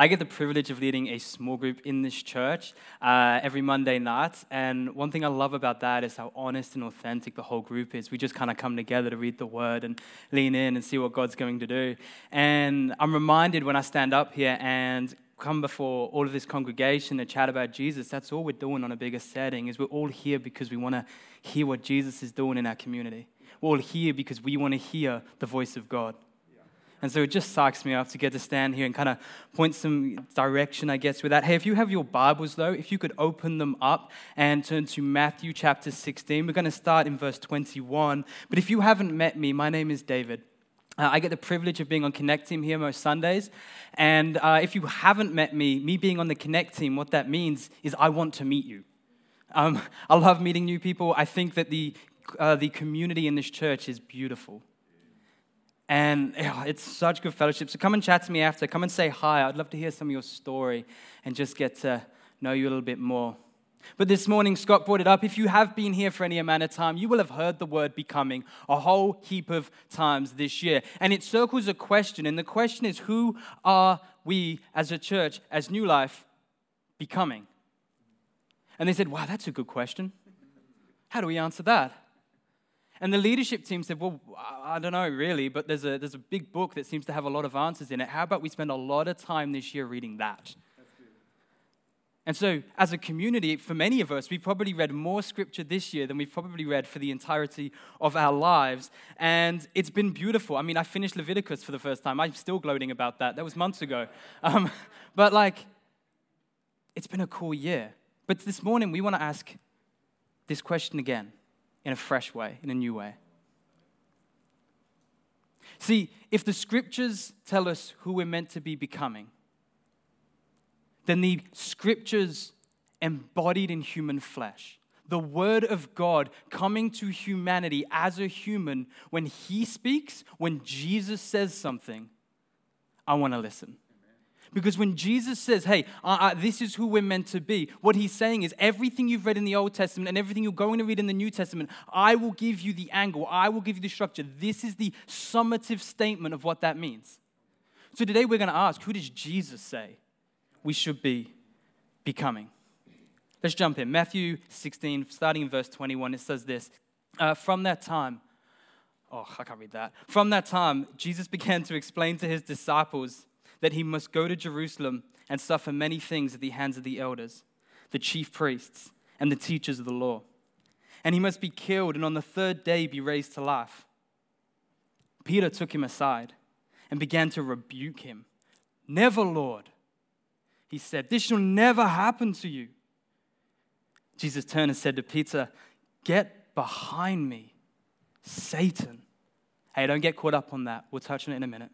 I get the privilege of leading a small group in this church uh, every Monday night. And one thing I love about that is how honest and authentic the whole group is. We just kind of come together to read the word and lean in and see what God's going to do. And I'm reminded when I stand up here and come before all of this congregation to chat about Jesus, that's all we're doing on a bigger setting is we're all here because we want to hear what Jesus is doing in our community. We're all here because we want to hear the voice of God. And so it just psychs me up to get to stand here and kind of point some direction, I guess, with that. Hey, if you have your Bibles, though, if you could open them up and turn to Matthew chapter 16, we're going to start in verse 21. But if you haven't met me, my name is David. Uh, I get the privilege of being on Connect Team here most Sundays. And uh, if you haven't met me, me being on the Connect Team, what that means is I want to meet you. Um, I love meeting new people. I think that the, uh, the community in this church is beautiful. And it's such good fellowship. So come and chat to me after. Come and say hi. I'd love to hear some of your story and just get to know you a little bit more. But this morning, Scott brought it up. If you have been here for any amount of time, you will have heard the word becoming a whole heap of times this year. And it circles a question. And the question is who are we as a church, as New Life, becoming? And they said, wow, that's a good question. How do we answer that? And the leadership team said, Well, I don't know really, but there's a, there's a big book that seems to have a lot of answers in it. How about we spend a lot of time this year reading that? And so, as a community, for many of us, we've probably read more scripture this year than we've probably read for the entirety of our lives. And it's been beautiful. I mean, I finished Leviticus for the first time. I'm still gloating about that. That was months ago. Um, but, like, it's been a cool year. But this morning, we want to ask this question again in a fresh way, in a new way. See, if the scriptures tell us who we're meant to be becoming, then the scriptures embodied in human flesh, the word of God coming to humanity as a human, when he speaks, when Jesus says something, I want to listen. Because when Jesus says, hey, uh, uh, this is who we're meant to be, what he's saying is everything you've read in the Old Testament and everything you're going to read in the New Testament, I will give you the angle, I will give you the structure. This is the summative statement of what that means. So today we're going to ask, who does Jesus say we should be becoming? Let's jump in. Matthew 16, starting in verse 21, it says this uh, From that time, oh, I can't read that. From that time, Jesus began to explain to his disciples that he must go to Jerusalem and suffer many things at the hands of the elders, the chief priests, and the teachers of the law. And he must be killed and on the third day be raised to life. Peter took him aside and began to rebuke him. Never, Lord, he said, this shall never happen to you. Jesus turned and said to Peter, Get behind me, Satan. Hey, don't get caught up on that. We'll touch on it in a minute.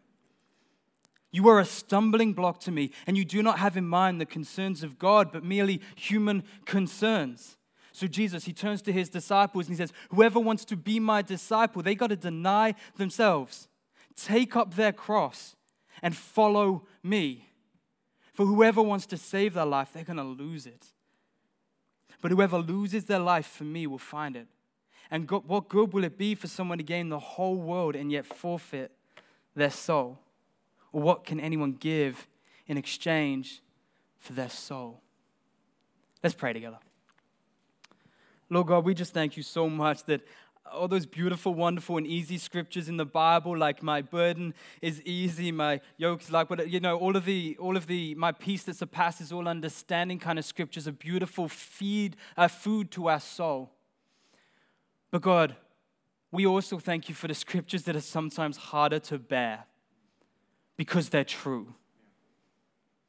You are a stumbling block to me, and you do not have in mind the concerns of God, but merely human concerns. So Jesus, he turns to his disciples and he says, Whoever wants to be my disciple, they got to deny themselves, take up their cross, and follow me. For whoever wants to save their life, they're going to lose it. But whoever loses their life for me will find it. And what good will it be for someone to gain the whole world and yet forfeit their soul? Or what can anyone give in exchange for their soul? Let's pray together. Lord God, we just thank you so much that all those beautiful, wonderful, and easy scriptures in the Bible, like my burden is easy, my yoke is like, you know, all of the, all of the, my peace that surpasses all understanding kind of scriptures are beautiful feed, uh, food to our soul. But God, we also thank you for the scriptures that are sometimes harder to bear because they're true.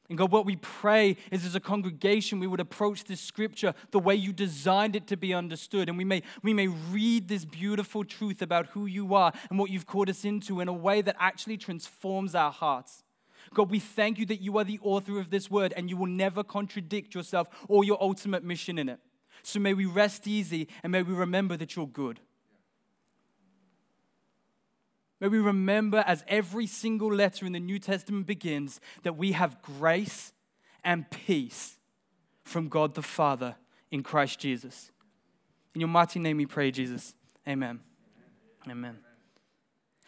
And God, what we pray is as a congregation, we would approach this scripture the way you designed it to be understood. And we may, we may read this beautiful truth about who you are and what you've called us into in a way that actually transforms our hearts. God, we thank you that you are the author of this word and you will never contradict yourself or your ultimate mission in it. So may we rest easy and may we remember that you're good. May we remember, as every single letter in the New Testament begins, that we have grace and peace from God the Father in Christ Jesus. In your mighty name we pray, Jesus. Amen. Amen. Amen.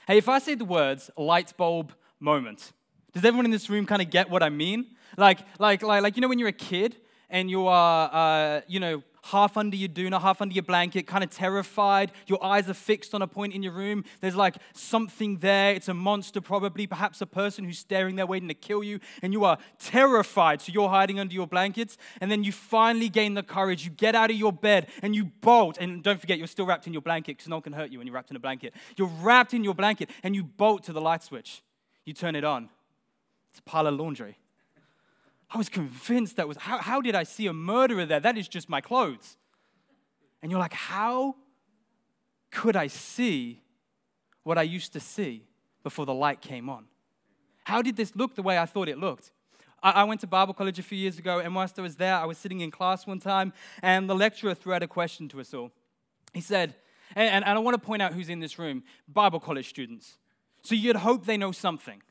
Hey, if I say the words light bulb moment, does everyone in this room kind of get what I mean? Like, like, like, like, you know, when you're a kid and you are, uh, you know, half under your doona, half under your blanket, kind of terrified. Your eyes are fixed on a point in your room. There's like something there. It's a monster, probably, perhaps a person who's staring there waiting to kill you. And you are terrified. So you're hiding under your blankets. And then you finally gain the courage. You get out of your bed and you bolt. And don't forget, you're still wrapped in your blanket because no one can hurt you when you're wrapped in a blanket. You're wrapped in your blanket and you bolt to the light switch. You turn it on. It's a pile of laundry. I was convinced that was, how, how did I see a murderer there? That is just my clothes. And you're like, how could I see what I used to see before the light came on? How did this look the way I thought it looked? I, went to Bible college a few years ago, and whilst I was there, I was sitting in class one time, and the lecturer threw out a question to us all. He said, and, and I want to point out who's in this room Bible college students. So you'd hope they know something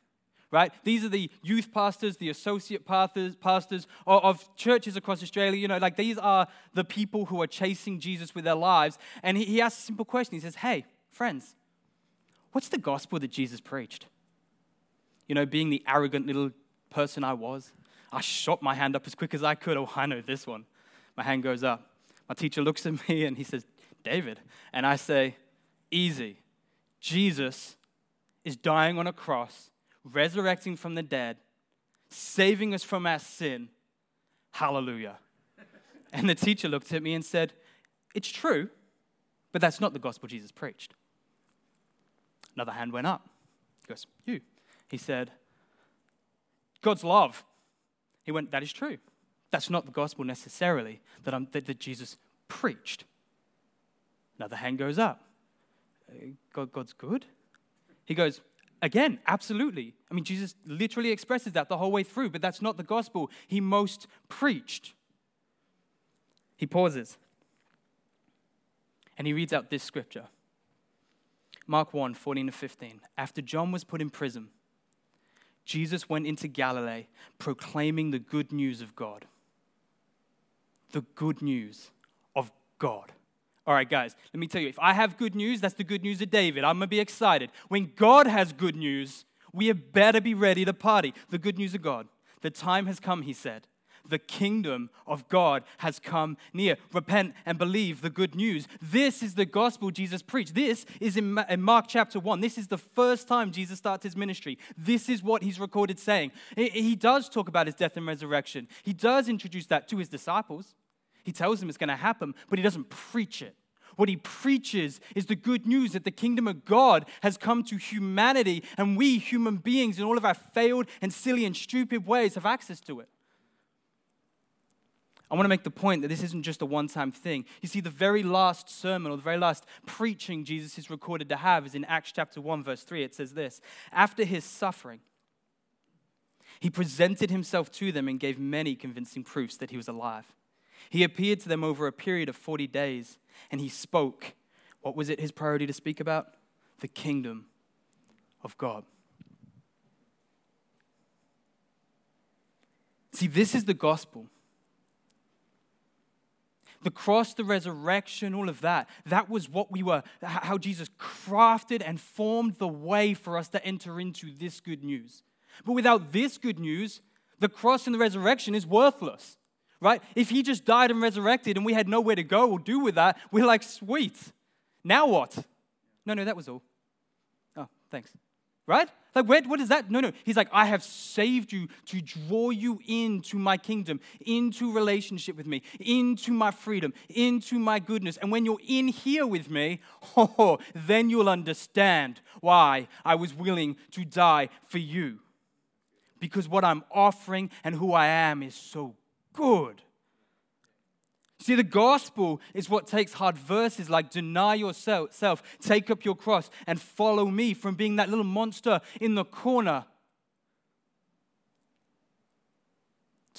right? These are the youth pastors, the associate pastors, of churches across Australia. You know, like these are the people who are chasing Jesus with their lives. And he, he asks a simple question. He says, Hey, friends, what's the gospel that Jesus preached? You know, being the arrogant little person I was, I shot my hand up as quick as I could. Oh, I know this one. My hand goes up. My teacher looks at me and he says, David. And I say, Easy. Jesus is dying on a cross resurrecting from the dead, saving us from our sin. Hallelujah. And the teacher looked at me and said, It's true, but that's not the gospel Jesus preached. Another hand went up. He goes, You. He said, God's love. He went, That is true. That's not the gospel necessarily that, I'm, that, that Jesus preached. Another hand goes up. Uh, God, God's good. He goes, Again, absolutely. I mean, Jesus literally expresses that the whole way through, but that's not the gospel he most preached. He pauses and he reads out this scripture Mark 1 14 to 15. After John was put in prison, Jesus went into Galilee proclaiming the good news of God. The good news of God. All right, guys, let me tell you if I have good news, that's the good news of David. I'm going to be excited. When God has good news, we had better be ready to party. The good news of God. The time has come, he said. The kingdom of God has come near. Repent and believe the good news. This is the gospel Jesus preached. This is in Mark chapter 1. This is the first time Jesus starts his ministry. This is what he's recorded saying. He does talk about his death and resurrection, he does introduce that to his disciples. He tells them it's going to happen, but he doesn't preach it. What he preaches is the good news that the kingdom of God has come to humanity, and we, human beings, in all of our failed and silly and stupid ways, have access to it. I want to make the point that this isn't just a one time thing. You see, the very last sermon or the very last preaching Jesus is recorded to have is in Acts chapter 1, verse 3. It says this After his suffering, he presented himself to them and gave many convincing proofs that he was alive. He appeared to them over a period of 40 days, and he spoke. What was it his priority to speak about? The kingdom of God. See, this is the gospel. The cross, the resurrection, all of that, that was what we were, how Jesus crafted and formed the way for us to enter into this good news. But without this good news, the cross and the resurrection is worthless right? If he just died and resurrected and we had nowhere to go or do with that, we're like, sweet. Now what? No, no, that was all. Oh, thanks. Right? Like, where, what is that? No, no. He's like, I have saved you to draw you into my kingdom, into relationship with me, into my freedom, into my goodness. And when you're in here with me, oh, then you'll understand why I was willing to die for you. Because what I'm offering and who I am is so good. See, the gospel is what takes hard verses like deny yourself, take up your cross, and follow me from being that little monster in the corner.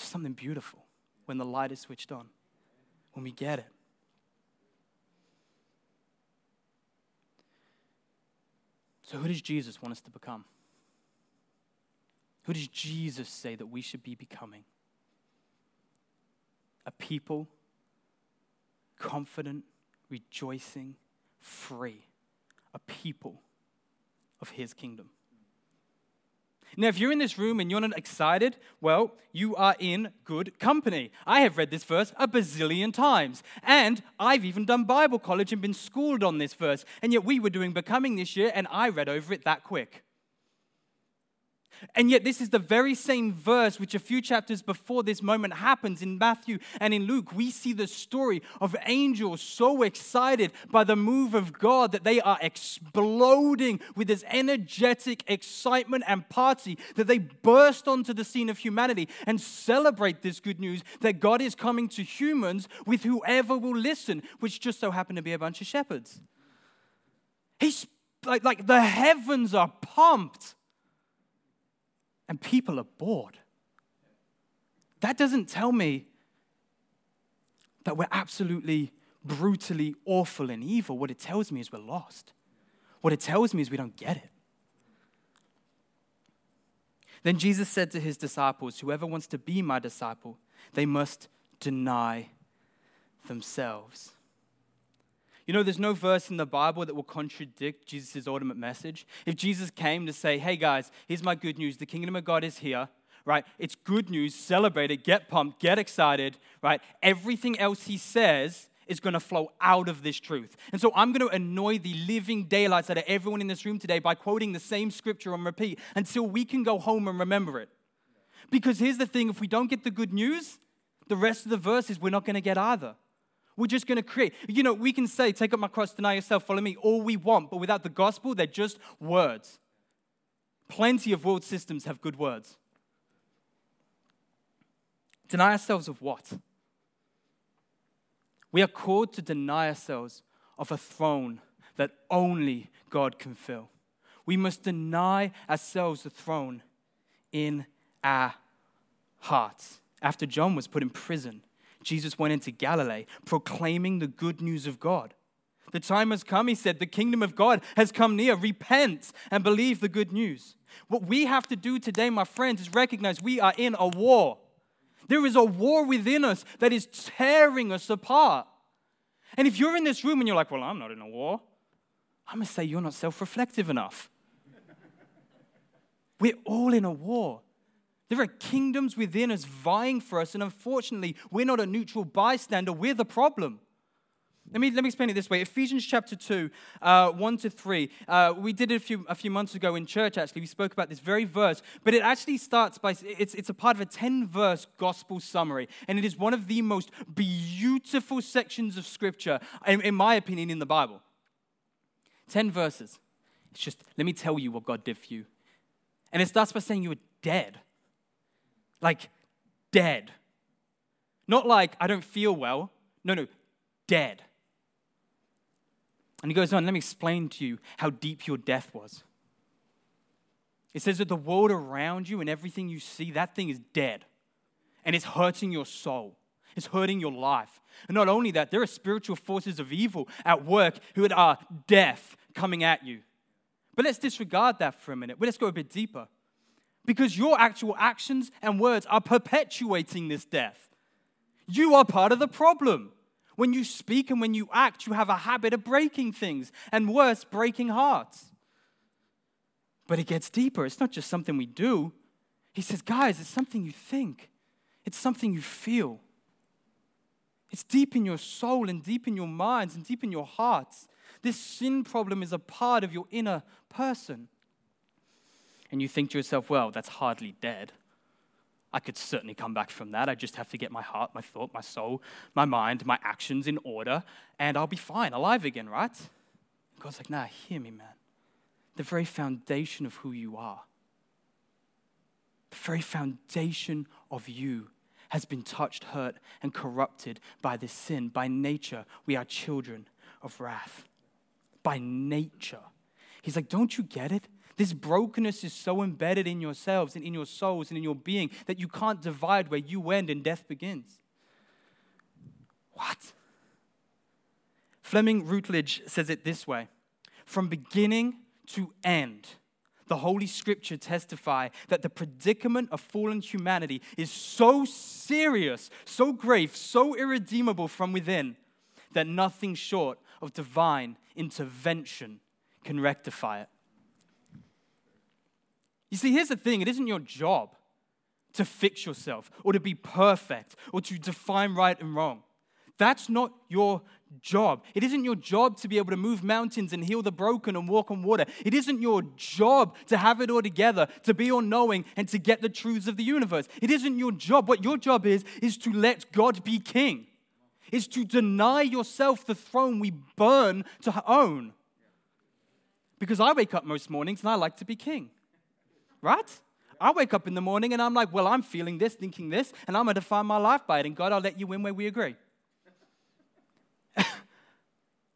to something beautiful when the light is switched on, when we get it. So, who does Jesus want us to become? Who does Jesus say that we should be becoming? A people confident, rejoicing, free, a people of his kingdom. Now, if you're in this room and you're not excited, well, you are in good company. I have read this verse a bazillion times, and I've even done Bible college and been schooled on this verse. And yet, we were doing Becoming this year, and I read over it that quick. And yet, this is the very same verse which a few chapters before this moment happens in Matthew and in Luke. We see the story of angels so excited by the move of God that they are exploding with this energetic excitement and party that they burst onto the scene of humanity and celebrate this good news that God is coming to humans with whoever will listen, which just so happen to be a bunch of shepherds. He's like, like the heavens are pumped and people are bored. That doesn't tell me that we're absolutely brutally awful and evil. What it tells me is we're lost. What it tells me is we don't get it. Then Jesus said to his disciples, Whoever wants to be my disciple, they must deny themselves. You know, there's no verse in the Bible that will contradict Jesus' ultimate message. If Jesus came to say, hey guys, here's my good news, the kingdom of God is here, right? It's good news, celebrate it, get pumped, get excited, right? Everything else he says is going to flow out of this truth. And so I'm going to annoy the living daylights out of everyone in this room today by quoting the same scripture on repeat until we can go home and remember it. Because here's the thing if we don't get the good news, the rest of the verses we're not going to get either. We're just going to create. You know, we can say, take up my cross, deny yourself, follow me, all we want, but without the gospel, they're just words. Plenty of world systems have good words. Deny ourselves of what? We are called to deny ourselves of a throne that only God can fill. We must deny ourselves the throne in our hearts. After John was put in prison, Jesus went into Galilee proclaiming the good news of God. The time has come, he said, the kingdom of God has come near. Repent and believe the good news. What we have to do today, my friends, is recognize we are in a war. There is a war within us that is tearing us apart. And if you're in this room and you're like, well, I'm not in a war, I'm going to say you're not self reflective enough. We're all in a war. There are kingdoms within us vying for us, and unfortunately, we're not a neutral bystander, we're the problem. Let me, let me explain it this way Ephesians chapter 2, uh, 1 to 3. Uh, we did it a few, a few months ago in church, actually. We spoke about this very verse, but it actually starts by, it's, it's a part of a 10 verse gospel summary, and it is one of the most beautiful sections of scripture, in, in my opinion, in the Bible. 10 verses. It's just, let me tell you what God did for you. And it starts by saying you were dead like dead. Not like I don't feel well. No, no, dead. And he goes on, let me explain to you how deep your death was. It says that the world around you and everything you see, that thing is dead. And it's hurting your soul. It's hurting your life. And not only that, there are spiritual forces of evil at work who are death coming at you. But let's disregard that for a minute. Let's go a bit deeper because your actual actions and words are perpetuating this death. You are part of the problem. When you speak and when you act, you have a habit of breaking things, and worse, breaking hearts. But it gets deeper. It's not just something we do. He says, guys, it's something you think, it's something you feel. It's deep in your soul and deep in your minds and deep in your hearts. This sin problem is a part of your inner person and you think to yourself, well, that's hardly dead. I could certainly come back from that. I just have to get my heart, my thought, my soul, my mind, my actions in order, and I'll be fine, alive again, right? God's like, nah, hear me, man. The very foundation of who you are, the very foundation of you has been touched, hurt, and corrupted by this sin. By nature, we are children of wrath. By nature. He's like, don't you get it? This brokenness is so embedded in yourselves and in your souls and in your being that you can't divide where you end and death begins. What? Fleming Rutledge says it this way From beginning to end, the Holy Scripture testify that the predicament of fallen humanity is so serious, so grave, so irredeemable from within that nothing short of divine intervention can rectify it. You see, here's the thing it isn't your job to fix yourself or to be perfect or to define right and wrong. That's not your job. It isn't your job to be able to move mountains and heal the broken and walk on water. It isn't your job to have it all together, to be all knowing and to get the truths of the universe. It isn't your job. What your job is, is to let God be king, is to deny yourself the throne we burn to own. Because I wake up most mornings and I like to be king, right? I wake up in the morning and I'm like, well, I'm feeling this, thinking this, and I'm going to define my life by it. And God, I'll let you win where we agree.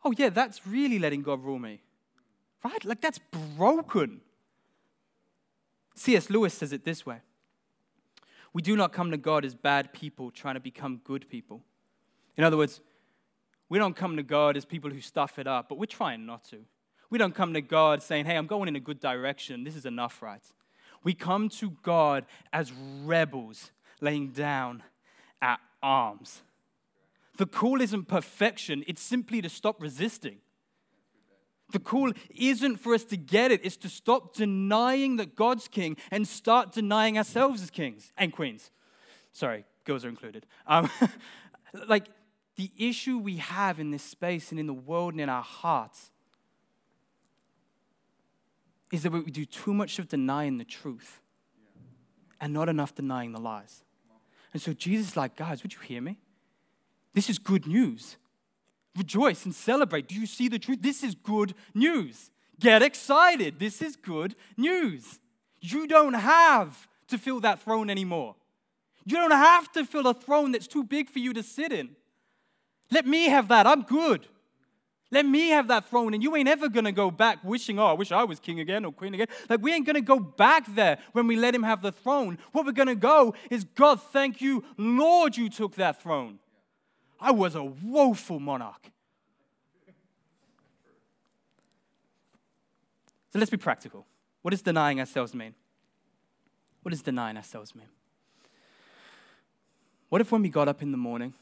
oh, yeah, that's really letting God rule me. Right? Like, that's broken. C.S. Lewis says it this way We do not come to God as bad people trying to become good people. In other words, we don't come to God as people who stuff it up, but we're trying not to. We don't come to God saying, hey, I'm going in a good direction. This is enough, right? We come to God as rebels laying down our arms. The call isn't perfection, it's simply to stop resisting. The call isn't for us to get it, it's to stop denying that God's king and start denying ourselves as kings and queens. Sorry, girls are included. Um, like the issue we have in this space and in the world and in our hearts is that we do too much of denying the truth and not enough denying the lies. And so Jesus is like, guys, would you hear me? This is good news. Rejoice and celebrate. Do you see the truth? This is good news. Get excited. This is good news. You don't have to fill that throne anymore. You don't have to fill a throne that's too big for you to sit in. Let me have that. I'm good. Let me have that throne, and you ain't ever gonna go back wishing, oh, I wish I was king again or queen again. Like, we ain't gonna go back there when we let him have the throne. What we're gonna go is, God, thank you, Lord, you took that throne. I was a woeful monarch. So let's be practical. What does denying ourselves mean? What does denying ourselves mean? What if when we got up in the morning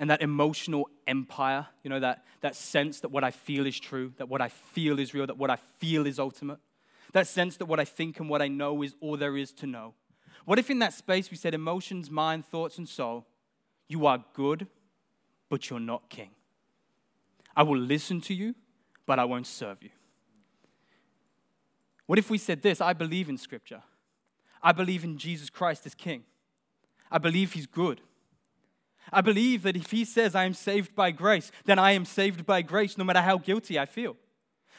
and that emotional empire, you know, that, that sense that what I feel is true, that what I feel is real, that what I feel is ultimate, that sense that what I think and what I know is all there is to know. What if in that space we said emotions, mind, thoughts, and soul you are good, but you're not king. I will listen to you, but I won't serve you. What if we said this? I believe in Scripture. I believe in Jesus Christ as King. I believe He's good. I believe that if He says I am saved by grace, then I am saved by grace no matter how guilty I feel.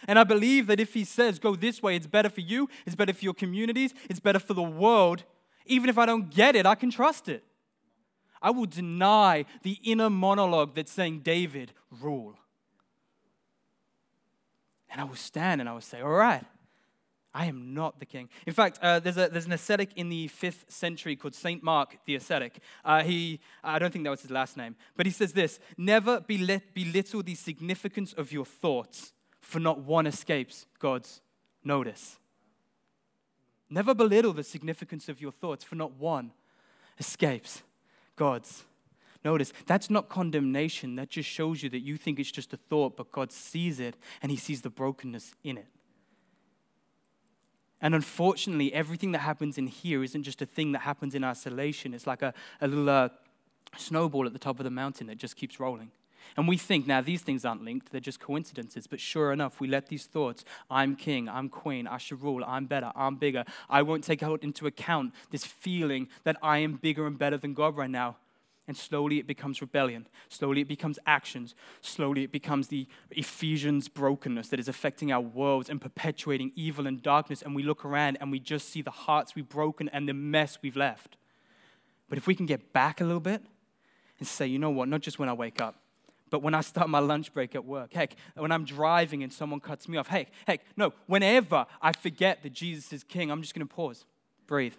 And I believe that if He says go this way, it's better for you, it's better for your communities, it's better for the world. Even if I don't get it, I can trust it. I will deny the inner monologue that's saying, David, rule. And I will stand and I will say, All right, I am not the king. In fact, uh, there's, a, there's an ascetic in the fifth century called St. Mark the ascetic. Uh, he, I don't think that was his last name, but he says this Never belittle the significance of your thoughts, for not one escapes God's notice. Never belittle the significance of your thoughts, for not one escapes God's. Notice, that's not condemnation. That just shows you that you think it's just a thought, but God sees it and He sees the brokenness in it. And unfortunately, everything that happens in here isn't just a thing that happens in isolation. It's like a, a little uh, snowball at the top of the mountain that just keeps rolling. And we think now these things aren't linked, they're just coincidences. But sure enough, we let these thoughts I'm king, I'm queen, I should rule, I'm better, I'm bigger. I won't take into account this feeling that I am bigger and better than God right now. And slowly it becomes rebellion. Slowly it becomes actions. Slowly it becomes the Ephesians brokenness that is affecting our worlds and perpetuating evil and darkness. And we look around and we just see the hearts we've broken and the mess we've left. But if we can get back a little bit and say, you know what, not just when I wake up, but when I start my lunch break at work, heck, when I'm driving and someone cuts me off, heck, heck, no, whenever I forget that Jesus is king, I'm just to pause, breathe.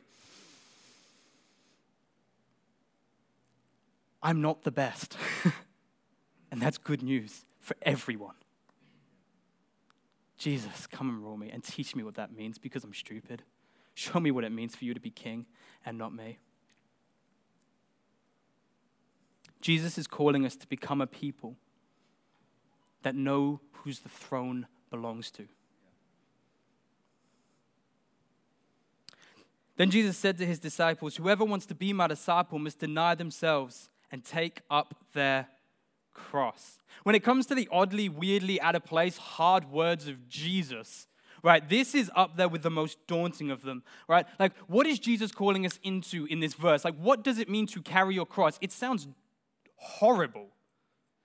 I'm not the best. and that's good news for everyone. Jesus, come and rule me and teach me what that means because I'm stupid. Show me what it means for you to be king and not me. Jesus is calling us to become a people that know whose the throne belongs to. Then Jesus said to his disciples, Whoever wants to be my disciple must deny themselves and take up their cross. When it comes to the oddly, weirdly out of place, hard words of Jesus, right, this is up there with the most daunting of them, right? Like, what is Jesus calling us into in this verse? Like, what does it mean to carry your cross? It sounds horrible.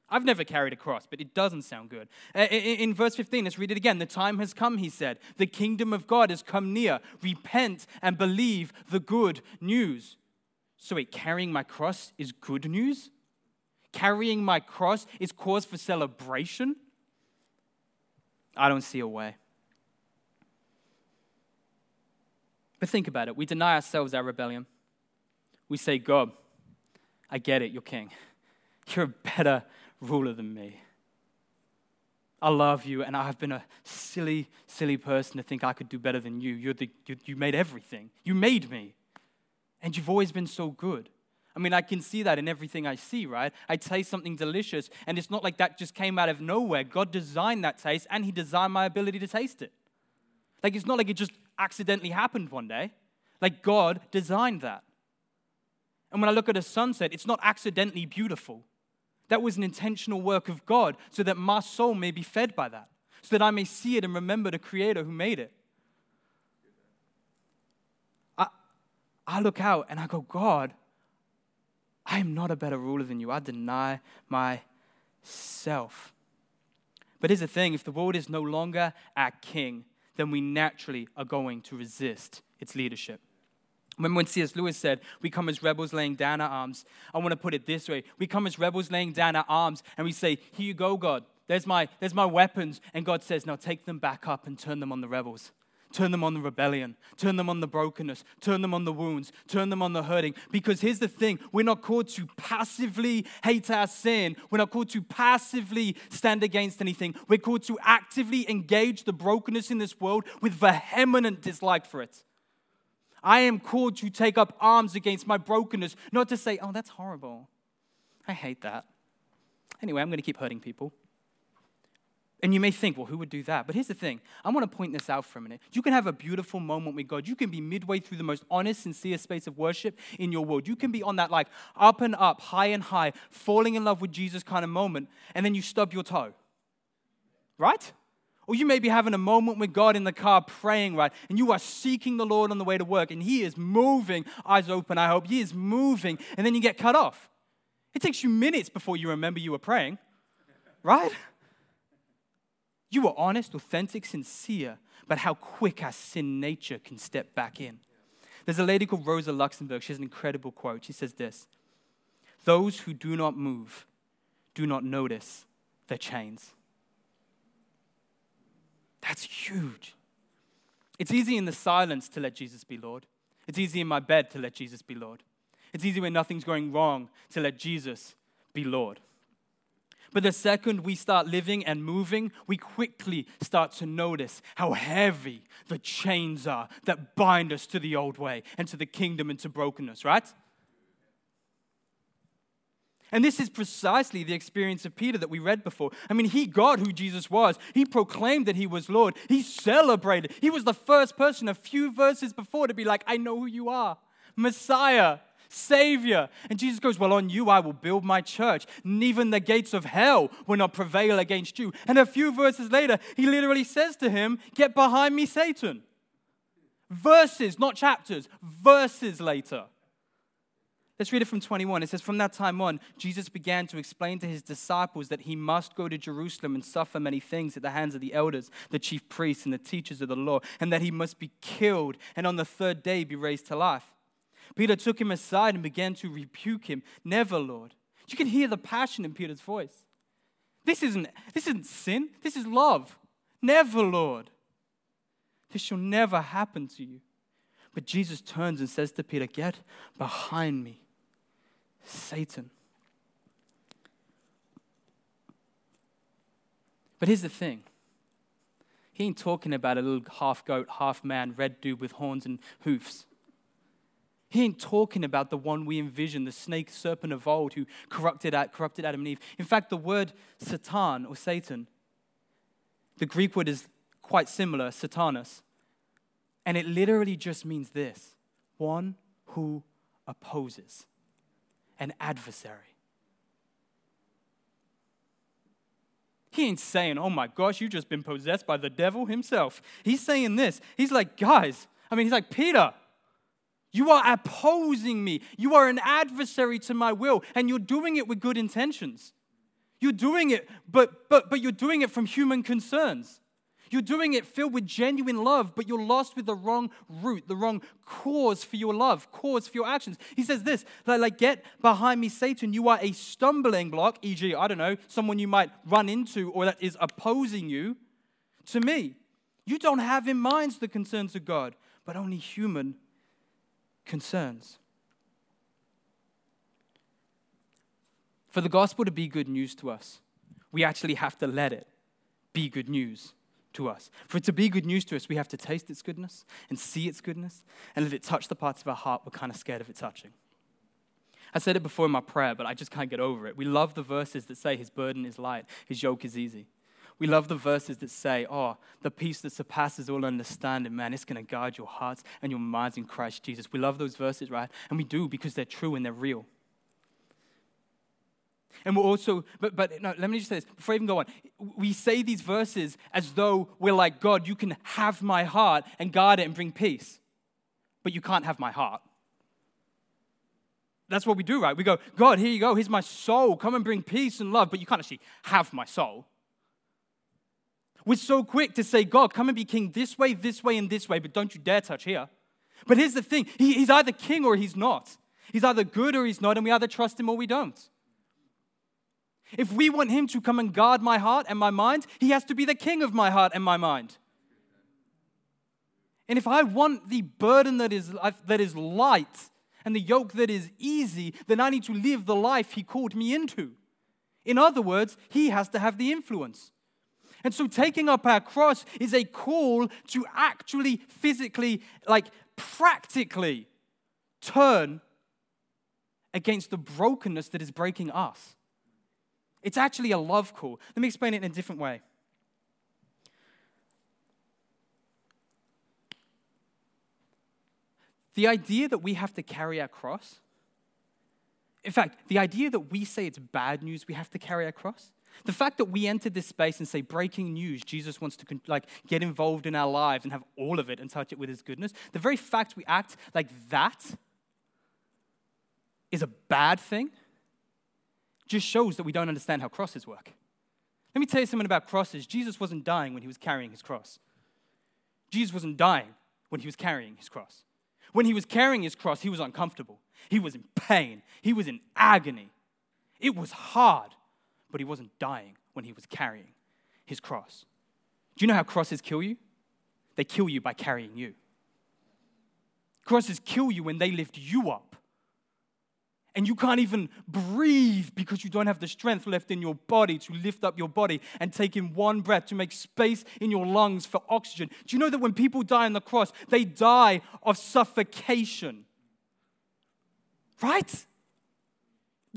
I've never carried a cross, but it doesn't sound good. Uh, in verse 15, let's read it again. The time has come, he said. The kingdom of God has come near. Repent and believe the good news. So, wait, carrying my cross is good news? Carrying my cross is cause for celebration? I don't see a way. But think about it. We deny ourselves our rebellion. We say, God, I get it, you're king. You're a better ruler than me. I love you, and I've been a silly, silly person to think I could do better than you. You're the, you, you made everything. You made me. And you've always been so good. I mean, I can see that in everything I see, right? I taste something delicious, and it's not like that just came out of nowhere. God designed that taste, and He designed my ability to taste it. Like, it's not like it just accidentally happened one day. Like, God designed that. And when I look at a sunset, it's not accidentally beautiful. That was an intentional work of God so that my soul may be fed by that, so that I may see it and remember the Creator who made it. I look out and I go, God, I am not a better ruler than you. I deny myself. But here's the thing if the world is no longer our king, then we naturally are going to resist its leadership. Remember when C.S. Lewis said, We come as rebels laying down our arms? I want to put it this way We come as rebels laying down our arms and we say, Here you go, God. There's my, there's my weapons. And God says, Now take them back up and turn them on the rebels. Turn them on the rebellion. Turn them on the brokenness. Turn them on the wounds. Turn them on the hurting. Because here's the thing we're not called to passively hate our sin. We're not called to passively stand against anything. We're called to actively engage the brokenness in this world with vehement dislike for it. I am called to take up arms against my brokenness, not to say, oh, that's horrible. I hate that. Anyway, I'm going to keep hurting people. And you may think, well, who would do that? But here's the thing I want to point this out for a minute. You can have a beautiful moment with God. You can be midway through the most honest, sincere space of worship in your world. You can be on that, like, up and up, high and high, falling in love with Jesus kind of moment, and then you stub your toe. Right? Or you may be having a moment with God in the car praying, right? And you are seeking the Lord on the way to work, and He is moving, eyes open, I hope. He is moving, and then you get cut off. It takes you minutes before you remember you were praying, right? You were honest, authentic, sincere, but how quick our sin nature can step back in. There's a lady called Rosa Luxemburg. She has an incredible quote. She says this Those who do not move do not notice their chains. That's huge. It's easy in the silence to let Jesus be Lord. It's easy in my bed to let Jesus be Lord. It's easy when nothing's going wrong to let Jesus be Lord. But the second we start living and moving, we quickly start to notice how heavy the chains are that bind us to the old way and to the kingdom and to brokenness, right? And this is precisely the experience of Peter that we read before. I mean, he got who Jesus was. He proclaimed that he was Lord. He celebrated. He was the first person a few verses before to be like, I know who you are Messiah, Savior. And Jesus goes, Well, on you I will build my church. And even the gates of hell will not prevail against you. And a few verses later, he literally says to him, Get behind me, Satan. Verses, not chapters, verses later. Let's read it from 21. It says, From that time on, Jesus began to explain to his disciples that he must go to Jerusalem and suffer many things at the hands of the elders, the chief priests, and the teachers of the law, and that he must be killed and on the third day be raised to life. Peter took him aside and began to rebuke him. Never, Lord. You can hear the passion in Peter's voice. This isn't, this isn't sin, this is love. Never, Lord. This shall never happen to you. But Jesus turns and says to Peter, Get behind me. Satan. But here's the thing he ain't talking about a little half goat, half man, red dude with horns and hoofs. He ain't talking about the one we envision, the snake serpent of old who corrupted, corrupted Adam and Eve. In fact, the word Satan or Satan, the Greek word is quite similar, Satanas. And it literally just means this one who opposes, an adversary. He ain't saying, oh my gosh, you've just been possessed by the devil himself. He's saying this. He's like, guys, I mean, he's like, Peter, you are opposing me. You are an adversary to my will, and you're doing it with good intentions. You're doing it, but, but, but you're doing it from human concerns. You're doing it filled with genuine love, but you're lost with the wrong root, the wrong cause for your love, cause for your actions. He says this like, like, get behind me, Satan. You are a stumbling block, e.g., I don't know, someone you might run into or that is opposing you to me. You don't have in mind the concerns of God, but only human concerns. For the gospel to be good news to us, we actually have to let it be good news to us. For it to be good news to us, we have to taste its goodness and see its goodness and let it touch the parts of our heart we're kind of scared of it touching. I said it before in my prayer, but I just can't get over it. We love the verses that say his burden is light, his yoke is easy. We love the verses that say, oh, the peace that surpasses all understanding, man, it's going to guard your hearts and your minds in Christ Jesus. We love those verses, right? And we do because they're true and they're real. And we're also, but, but no, let me just say this before I even go on. We say these verses as though we're like, God, you can have my heart and guard it and bring peace, but you can't have my heart. That's what we do, right? We go, God, here you go. Here's my soul. Come and bring peace and love, but you can't actually have my soul. We're so quick to say, God, come and be king this way, this way, and this way, but don't you dare touch here. But here's the thing He's either king or he's not. He's either good or he's not, and we either trust him or we don't. If we want Him to come and guard my heart and my mind, He has to be the king of my heart and my mind. And if I want the burden that is, uh, that is light and the yoke that is easy, then I need to live the life He called me into. In other words, He has to have the influence. And so taking up our cross is a call to actually, physically, like practically turn against the brokenness that is breaking us. It's actually a love call. Let me explain it in a different way. The idea that we have to carry our cross, in fact, the idea that we say it's bad news we have to carry our cross, the fact that we enter this space and say breaking news, Jesus wants to like get involved in our lives and have all of it and touch it with his goodness, the very fact we act like that is a bad thing just shows that we don't understand how crosses work. Let me tell you something about crosses. Jesus wasn't dying when he was carrying his cross. Jesus wasn't dying when he was carrying his cross. When he was carrying his cross, he was uncomfortable. He was in pain. He was in agony. It was hard, but he wasn't dying when he was carrying his cross. Do you know how crosses kill you? They kill you by carrying you. Crosses kill you when they lift you up and you can't even breathe because you don't have the strength left in your body to lift up your body and take in one breath to make space in your lungs for oxygen. Do you know that when people die on the cross, they die of suffocation? Right?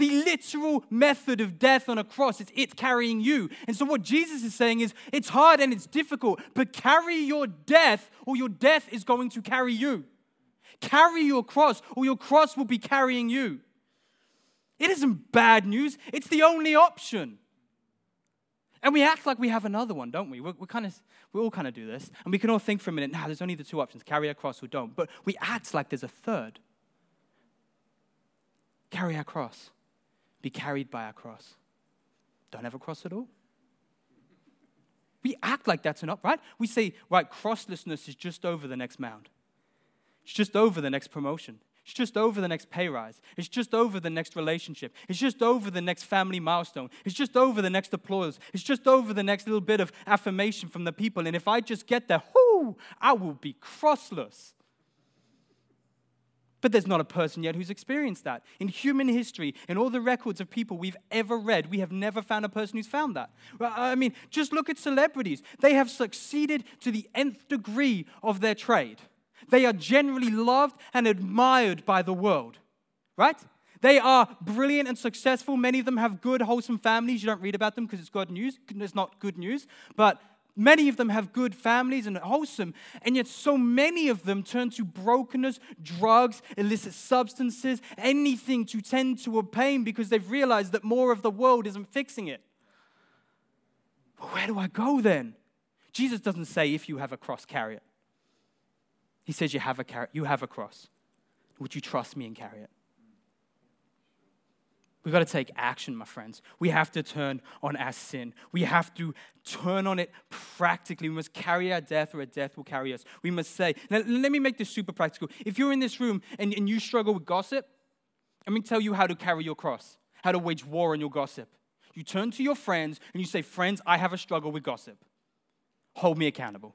The literal method of death on a cross is it carrying you. And so, what Jesus is saying is it's hard and it's difficult, but carry your death, or your death is going to carry you. Carry your cross, or your cross will be carrying you. It isn't bad news, it's the only option. And we act like we have another one, don't we? We're, we're kind of, we all kind of do this. And we can all think for a minute, nah, there's only the two options carry our cross or don't. But we act like there's a third. Carry our cross, be carried by our cross. Don't have a cross at all. We act like that's enough, right? We say, right, crosslessness is just over the next mound. It's just over the next promotion. It's just over the next pay rise. It's just over the next relationship. It's just over the next family milestone. It's just over the next applause. It's just over the next little bit of affirmation from the people. And if I just get there, whoo, I will be crossless. But there's not a person yet who's experienced that. In human history, in all the records of people we've ever read, we have never found a person who's found that. I mean, just look at celebrities. They have succeeded to the nth degree of their trade. They are generally loved and admired by the world, right? They are brilliant and successful. Many of them have good, wholesome families. You don't read about them because it's good news. It's not good news. But Many of them have good families and wholesome, and yet so many of them turn to brokenness, drugs, illicit substances, anything to tend to a pain because they've realized that more of the world isn't fixing it. But where do I go then? Jesus doesn't say, if you have a cross, carry it. He says, you have a, car- you have a cross. Would you trust me and carry it? We've got to take action, my friends. We have to turn on our sin. We have to turn on it practically. We must carry our death, or our death will carry us. We must say, now let me make this super practical. If you're in this room and, and you struggle with gossip, let me tell you how to carry your cross, how to wage war on your gossip. You turn to your friends and you say, Friends, I have a struggle with gossip. Hold me accountable.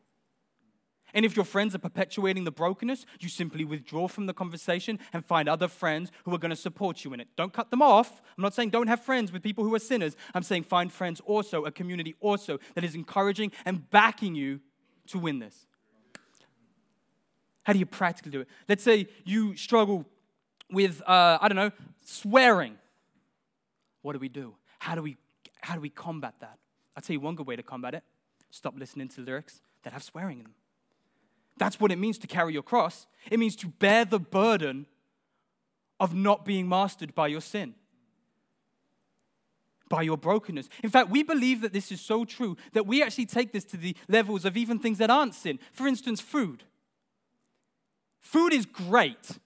And if your friends are perpetuating the brokenness, you simply withdraw from the conversation and find other friends who are going to support you in it. Don't cut them off. I'm not saying don't have friends with people who are sinners. I'm saying find friends also, a community also that is encouraging and backing you to win this. How do you practically do it? Let's say you struggle with, uh, I don't know, swearing. What do we do? How do we, how do we combat that? I'll tell you one good way to combat it stop listening to lyrics that have swearing in them. That's what it means to carry your cross. It means to bear the burden of not being mastered by your sin, by your brokenness. In fact, we believe that this is so true that we actually take this to the levels of even things that aren't sin. For instance, food. Food is great.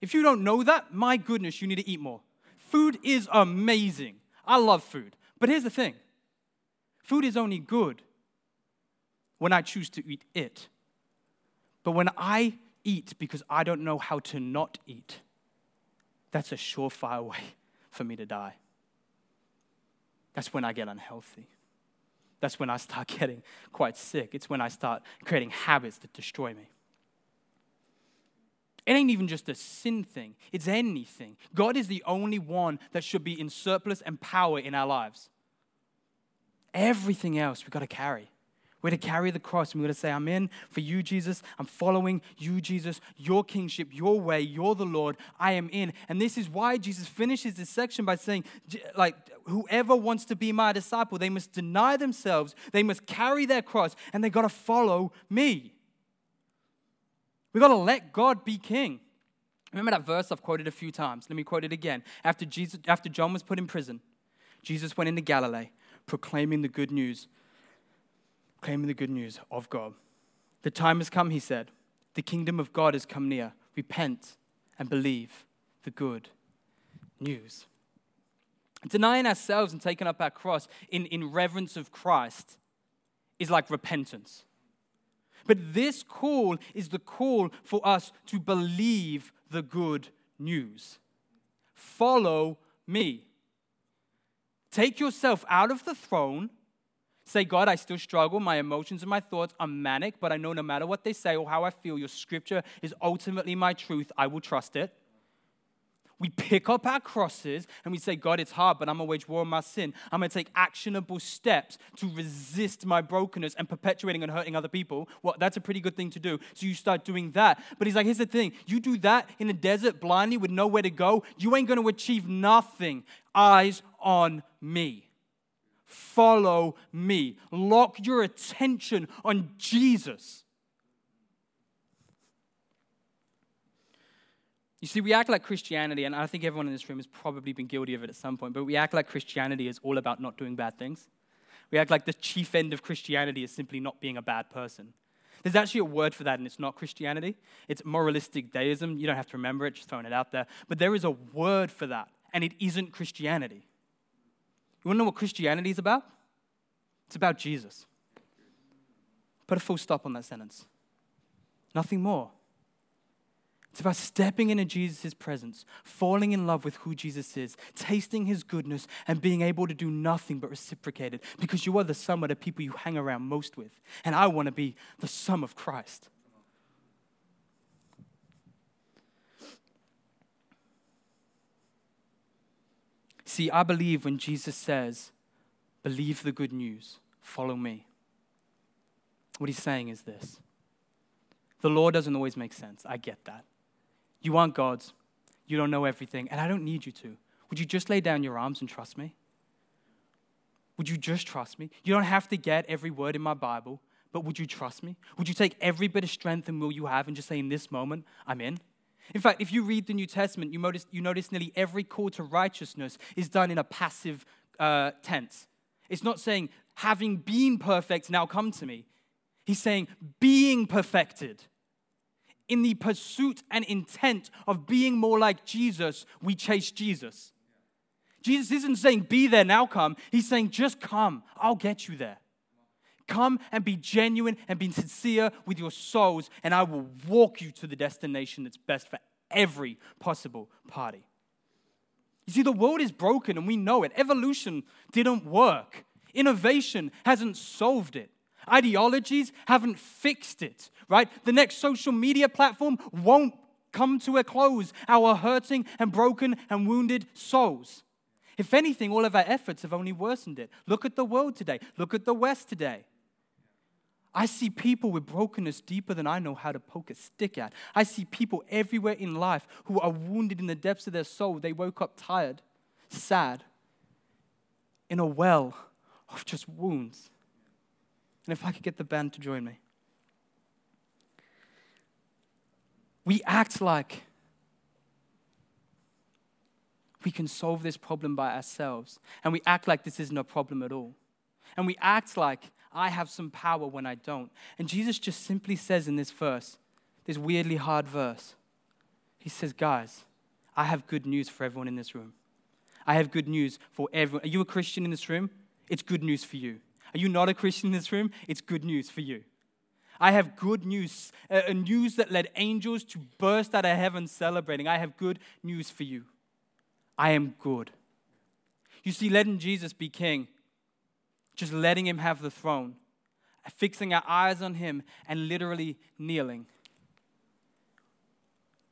If you don't know that, my goodness, you need to eat more. Food is amazing. I love food. But here's the thing food is only good when I choose to eat it. But when I eat because I don't know how to not eat, that's a surefire way for me to die. That's when I get unhealthy. That's when I start getting quite sick. It's when I start creating habits that destroy me. It ain't even just a sin thing, it's anything. God is the only one that should be in surplus and power in our lives. Everything else we've got to carry. We're to carry the cross and we're to say, I'm in for you, Jesus. I'm following you, Jesus. Your kingship, your way, you're the Lord. I am in. And this is why Jesus finishes this section by saying, like, whoever wants to be my disciple, they must deny themselves, they must carry their cross, and they got to follow me. We got to let God be king. Remember that verse I've quoted a few times? Let me quote it again. After, Jesus, after John was put in prison, Jesus went into Galilee proclaiming the good news proclaiming the good news of God. The time has come, he said. The kingdom of God has come near. Repent and believe the good news. Denying ourselves and taking up our cross in, in reverence of Christ is like repentance. But this call is the call for us to believe the good news. Follow me. Take yourself out of the throne Say, God, I still struggle. My emotions and my thoughts are manic, but I know no matter what they say or how I feel, your scripture is ultimately my truth. I will trust it. We pick up our crosses and we say, God, it's hard, but I'm going to wage war on my sin. I'm going to take actionable steps to resist my brokenness and perpetuating and hurting other people. Well, that's a pretty good thing to do. So you start doing that. But he's like, here's the thing you do that in the desert blindly with nowhere to go, you ain't going to achieve nothing. Eyes on me follow me. Lock your attention on Jesus. You see, we act like Christianity, and I think everyone in this room has probably been guilty of it at some point, but we act like Christianity is all about not doing bad things. We act like the chief end of Christianity is simply not being a bad person. There's actually a word for that, and it's not Christianity. It's moralistic deism. You don't have to remember it, just throwing it out there. But there is a word for that, and it isn't Christianity. You want to know what Christianity is about? It's about Jesus. Put a full stop on that sentence. Nothing more. It's about stepping into Jesus' presence, falling in love with who Jesus is, tasting his goodness, and being able to do nothing but reciprocate it because you are the sum of the people you hang around most with. And I want to be the sum of Christ. See, I believe when Jesus says, believe the good news, follow me. What he's saying is this the law doesn't always make sense. I get that. You aren't God's, you don't know everything, and I don't need you to. Would you just lay down your arms and trust me? Would you just trust me? You don't have to get every word in my Bible, but would you trust me? Would you take every bit of strength and will you have and just say, in this moment, I'm in? In fact, if you read the New Testament, you notice, you notice nearly every call to righteousness is done in a passive uh, tense. It's not saying, having been perfect, now come to me. He's saying, being perfected. In the pursuit and intent of being more like Jesus, we chase Jesus. Jesus isn't saying, be there, now come. He's saying, just come. I'll get you there. Come and be genuine and be sincere with your souls, and I will walk you to the destination that's best for every possible party. You see, the world is broken and we know it. Evolution didn't work, innovation hasn't solved it, ideologies haven't fixed it, right? The next social media platform won't come to a close our hurting and broken and wounded souls. If anything, all of our efforts have only worsened it. Look at the world today. Look at the West today. I see people with brokenness deeper than I know how to poke a stick at. I see people everywhere in life who are wounded in the depths of their soul. They woke up tired, sad, in a well of just wounds. And if I could get the band to join me, we act like we can solve this problem by ourselves. And we act like this isn't a problem at all. And we act like I have some power when I don't. And Jesus just simply says in this verse, this weirdly hard verse, He says, Guys, I have good news for everyone in this room. I have good news for everyone. Are you a Christian in this room? It's good news for you. Are you not a Christian in this room? It's good news for you. I have good news, a news that led angels to burst out of heaven celebrating. I have good news for you. I am good. You see, letting Jesus be king, just letting him have the throne, fixing our eyes on him, and literally kneeling.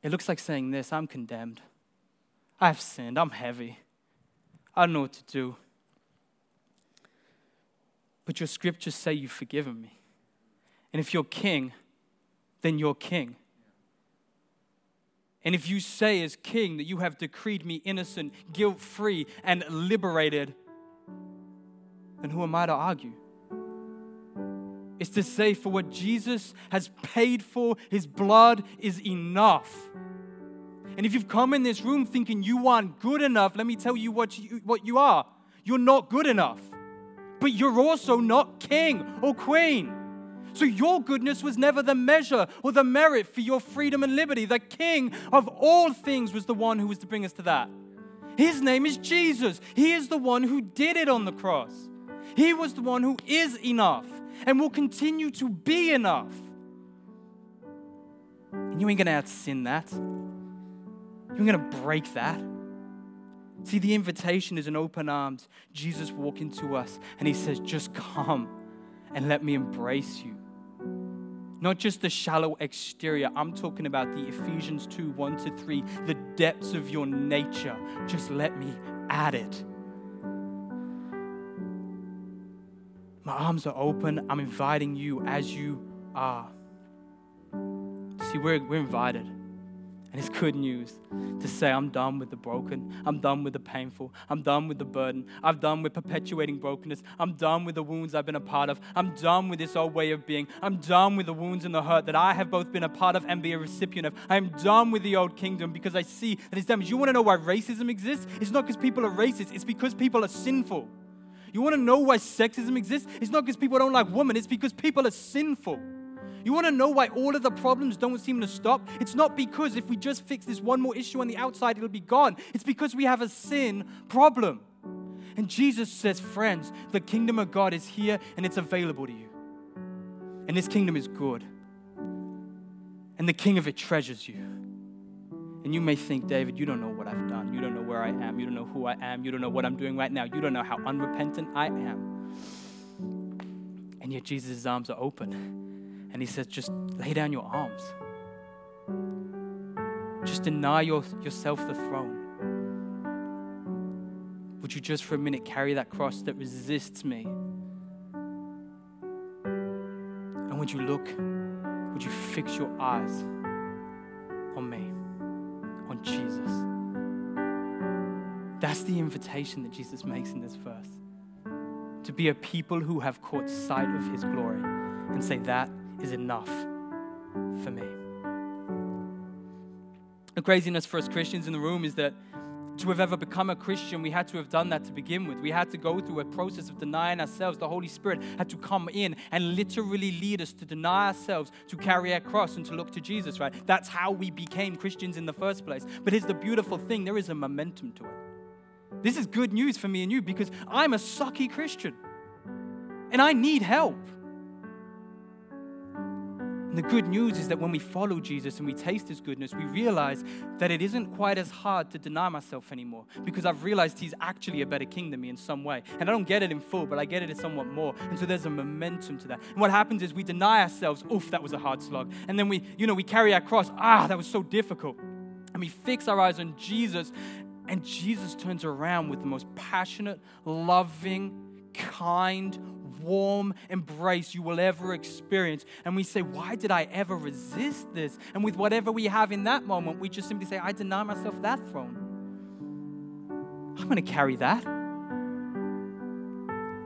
It looks like saying this I'm condemned. I've sinned. I'm heavy. I don't know what to do. But your scriptures say you've forgiven me. And if you're king, then you're king. And if you say, as king, that you have decreed me innocent, guilt free, and liberated, then who am I to argue? It's to say, for what Jesus has paid for, his blood is enough. And if you've come in this room thinking you aren't good enough, let me tell you what you, what you are. You're not good enough. But you're also not king or queen. So your goodness was never the measure or the merit for your freedom and liberty. The King of all things was the one who was to bring us to that. His name is Jesus. He is the one who did it on the cross. He was the one who is enough and will continue to be enough. And you ain't to out sin that. You ain't to break that. See, the invitation is an open arms. Jesus walking to us and he says, Just come and let me embrace you. Not just the shallow exterior. I'm talking about the Ephesians 2 1 to 3, the depths of your nature. Just let me add it. My arms are open. I'm inviting you as you are. See, we're, we're invited. And it's good news to say, I'm done with the broken. I'm done with the painful. I'm done with the burden. I'm done with perpetuating brokenness. I'm done with the wounds I've been a part of. I'm done with this old way of being. I'm done with the wounds and the hurt that I have both been a part of and be a recipient of. I'm done with the old kingdom because I see that it's damaged. You want to know why racism exists? It's not because people are racist, it's because people are sinful. You want to know why sexism exists? It's not because people don't like women, it's because people are sinful. You want to know why all of the problems don't seem to stop? It's not because if we just fix this one more issue on the outside, it'll be gone. It's because we have a sin problem. And Jesus says, friends, the kingdom of God is here and it's available to you. And this kingdom is good. And the king of it treasures you. And you may think, David, you don't know what I've done. You don't know where I am. You don't know who I am. You don't know what I'm doing right now. You don't know how unrepentant I am. And yet Jesus' arms are open and he says, just lay down your arms. Just deny your, yourself the throne. Would you just for a minute carry that cross that resists me? And would you look, would you fix your eyes Jesus? That's the invitation that Jesus makes in this verse. to be a people who have caught sight of His glory and say, That is enough for me. The craziness for us Christians in the room is that to have ever become a Christian, we had to have done that to begin with. We had to go through a process of denying ourselves. The Holy Spirit had to come in and literally lead us to deny ourselves, to carry our cross, and to look to Jesus, right? That's how we became Christians in the first place. But here's the beautiful thing there is a momentum to it. This is good news for me and you because I'm a sucky Christian and I need help. And the good news is that when we follow Jesus and we taste his goodness, we realize that it isn't quite as hard to deny myself anymore because I've realized he's actually a better king than me in some way. And I don't get it in full, but I get it in somewhat more. And so there's a momentum to that. And what happens is we deny ourselves, oof, that was a hard slog. And then we, you know, we carry our cross, ah, that was so difficult. And we fix our eyes on Jesus, and Jesus turns around with the most passionate, loving, kind, warm embrace you will ever experience. And we say, Why did I ever resist this? And with whatever we have in that moment, we just simply say, I deny myself that throne. I'm going to carry that.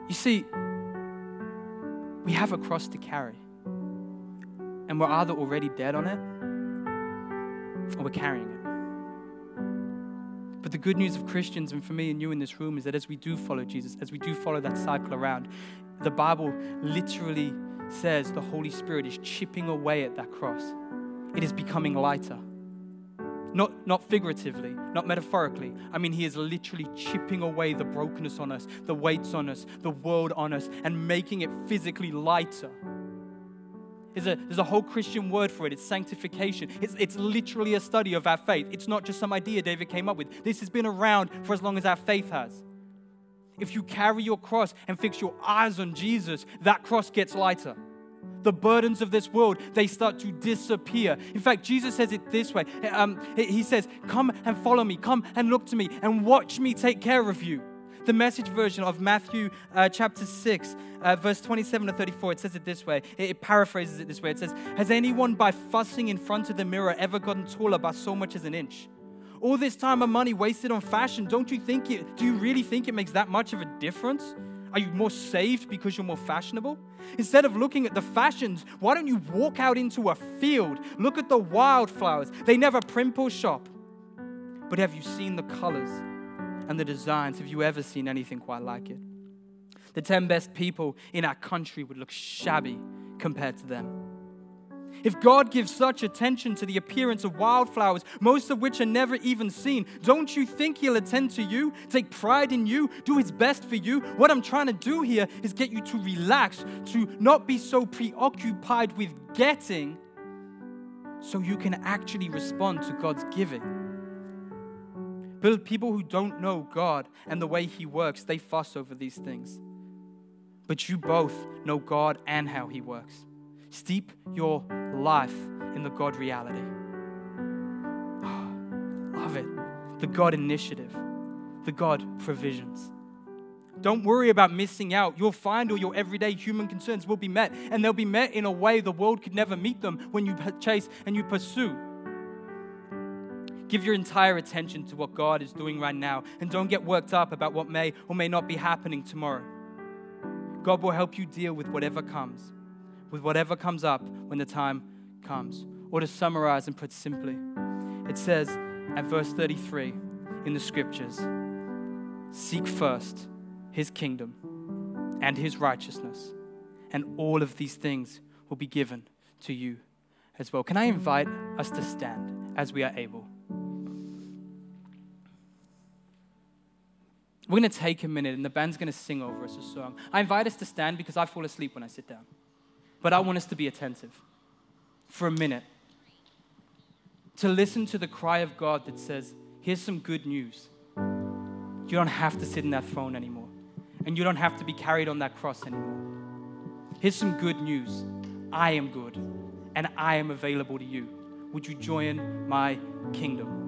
You see, we have a cross to carry. And we're either already dead on it or we're carrying it. But the good news of Christians, and for me and you in this room, is that as we do follow Jesus, as we do follow that cycle around, the Bible literally says the Holy Spirit is chipping away at that cross. It is becoming lighter. Not, not figuratively, not metaphorically. I mean, He is literally chipping away the brokenness on us, the weights on us, the world on us, and making it physically lighter. There's a, there's a whole Christian word for it. It's sanctification. It's, it's literally a study of our faith. It's not just some idea David came up with. This has been around for as long as our faith has. If you carry your cross and fix your eyes on Jesus, that cross gets lighter. The burdens of this world, they start to disappear. In fact, Jesus says it this way um, He says, Come and follow me, come and look to me, and watch me take care of you. The message version of Matthew uh, chapter 6, uh, verse 27 to 34, it says it this way. It, it paraphrases it this way. It says, Has anyone by fussing in front of the mirror ever gotten taller by so much as an inch? All this time and money wasted on fashion, don't you think it, do you really think it makes that much of a difference? Are you more saved because you're more fashionable? Instead of looking at the fashions, why don't you walk out into a field? Look at the wildflowers. They never primp or shop. But have you seen the colors and the designs? Have you ever seen anything quite like it? The 10 best people in our country would look shabby compared to them. If God gives such attention to the appearance of wildflowers, most of which are never even seen, don't you think He'll attend to you, take pride in you, do His best for you? What I'm trying to do here is get you to relax, to not be so preoccupied with getting, so you can actually respond to God's giving. But people who don't know God and the way He works, they fuss over these things. But you both know God and how He works. Steep your life in the God reality. Oh, love it. The God initiative, the God provisions. Don't worry about missing out. You'll find all your everyday human concerns will be met, and they'll be met in a way the world could never meet them when you chase and you pursue. Give your entire attention to what God is doing right now, and don't get worked up about what may or may not be happening tomorrow. God will help you deal with whatever comes with whatever comes up when the time comes. Or to summarize and put simply, it says at verse 33 in the scriptures Seek first his kingdom and his righteousness, and all of these things will be given to you as well. Can I invite us to stand as we are able? We're going to take a minute and the band's going to sing over us a song. I invite us to stand because I fall asleep when I sit down. But I want us to be attentive for a minute to listen to the cry of God that says, Here's some good news. You don't have to sit in that throne anymore, and you don't have to be carried on that cross anymore. Here's some good news I am good, and I am available to you. Would you join my kingdom?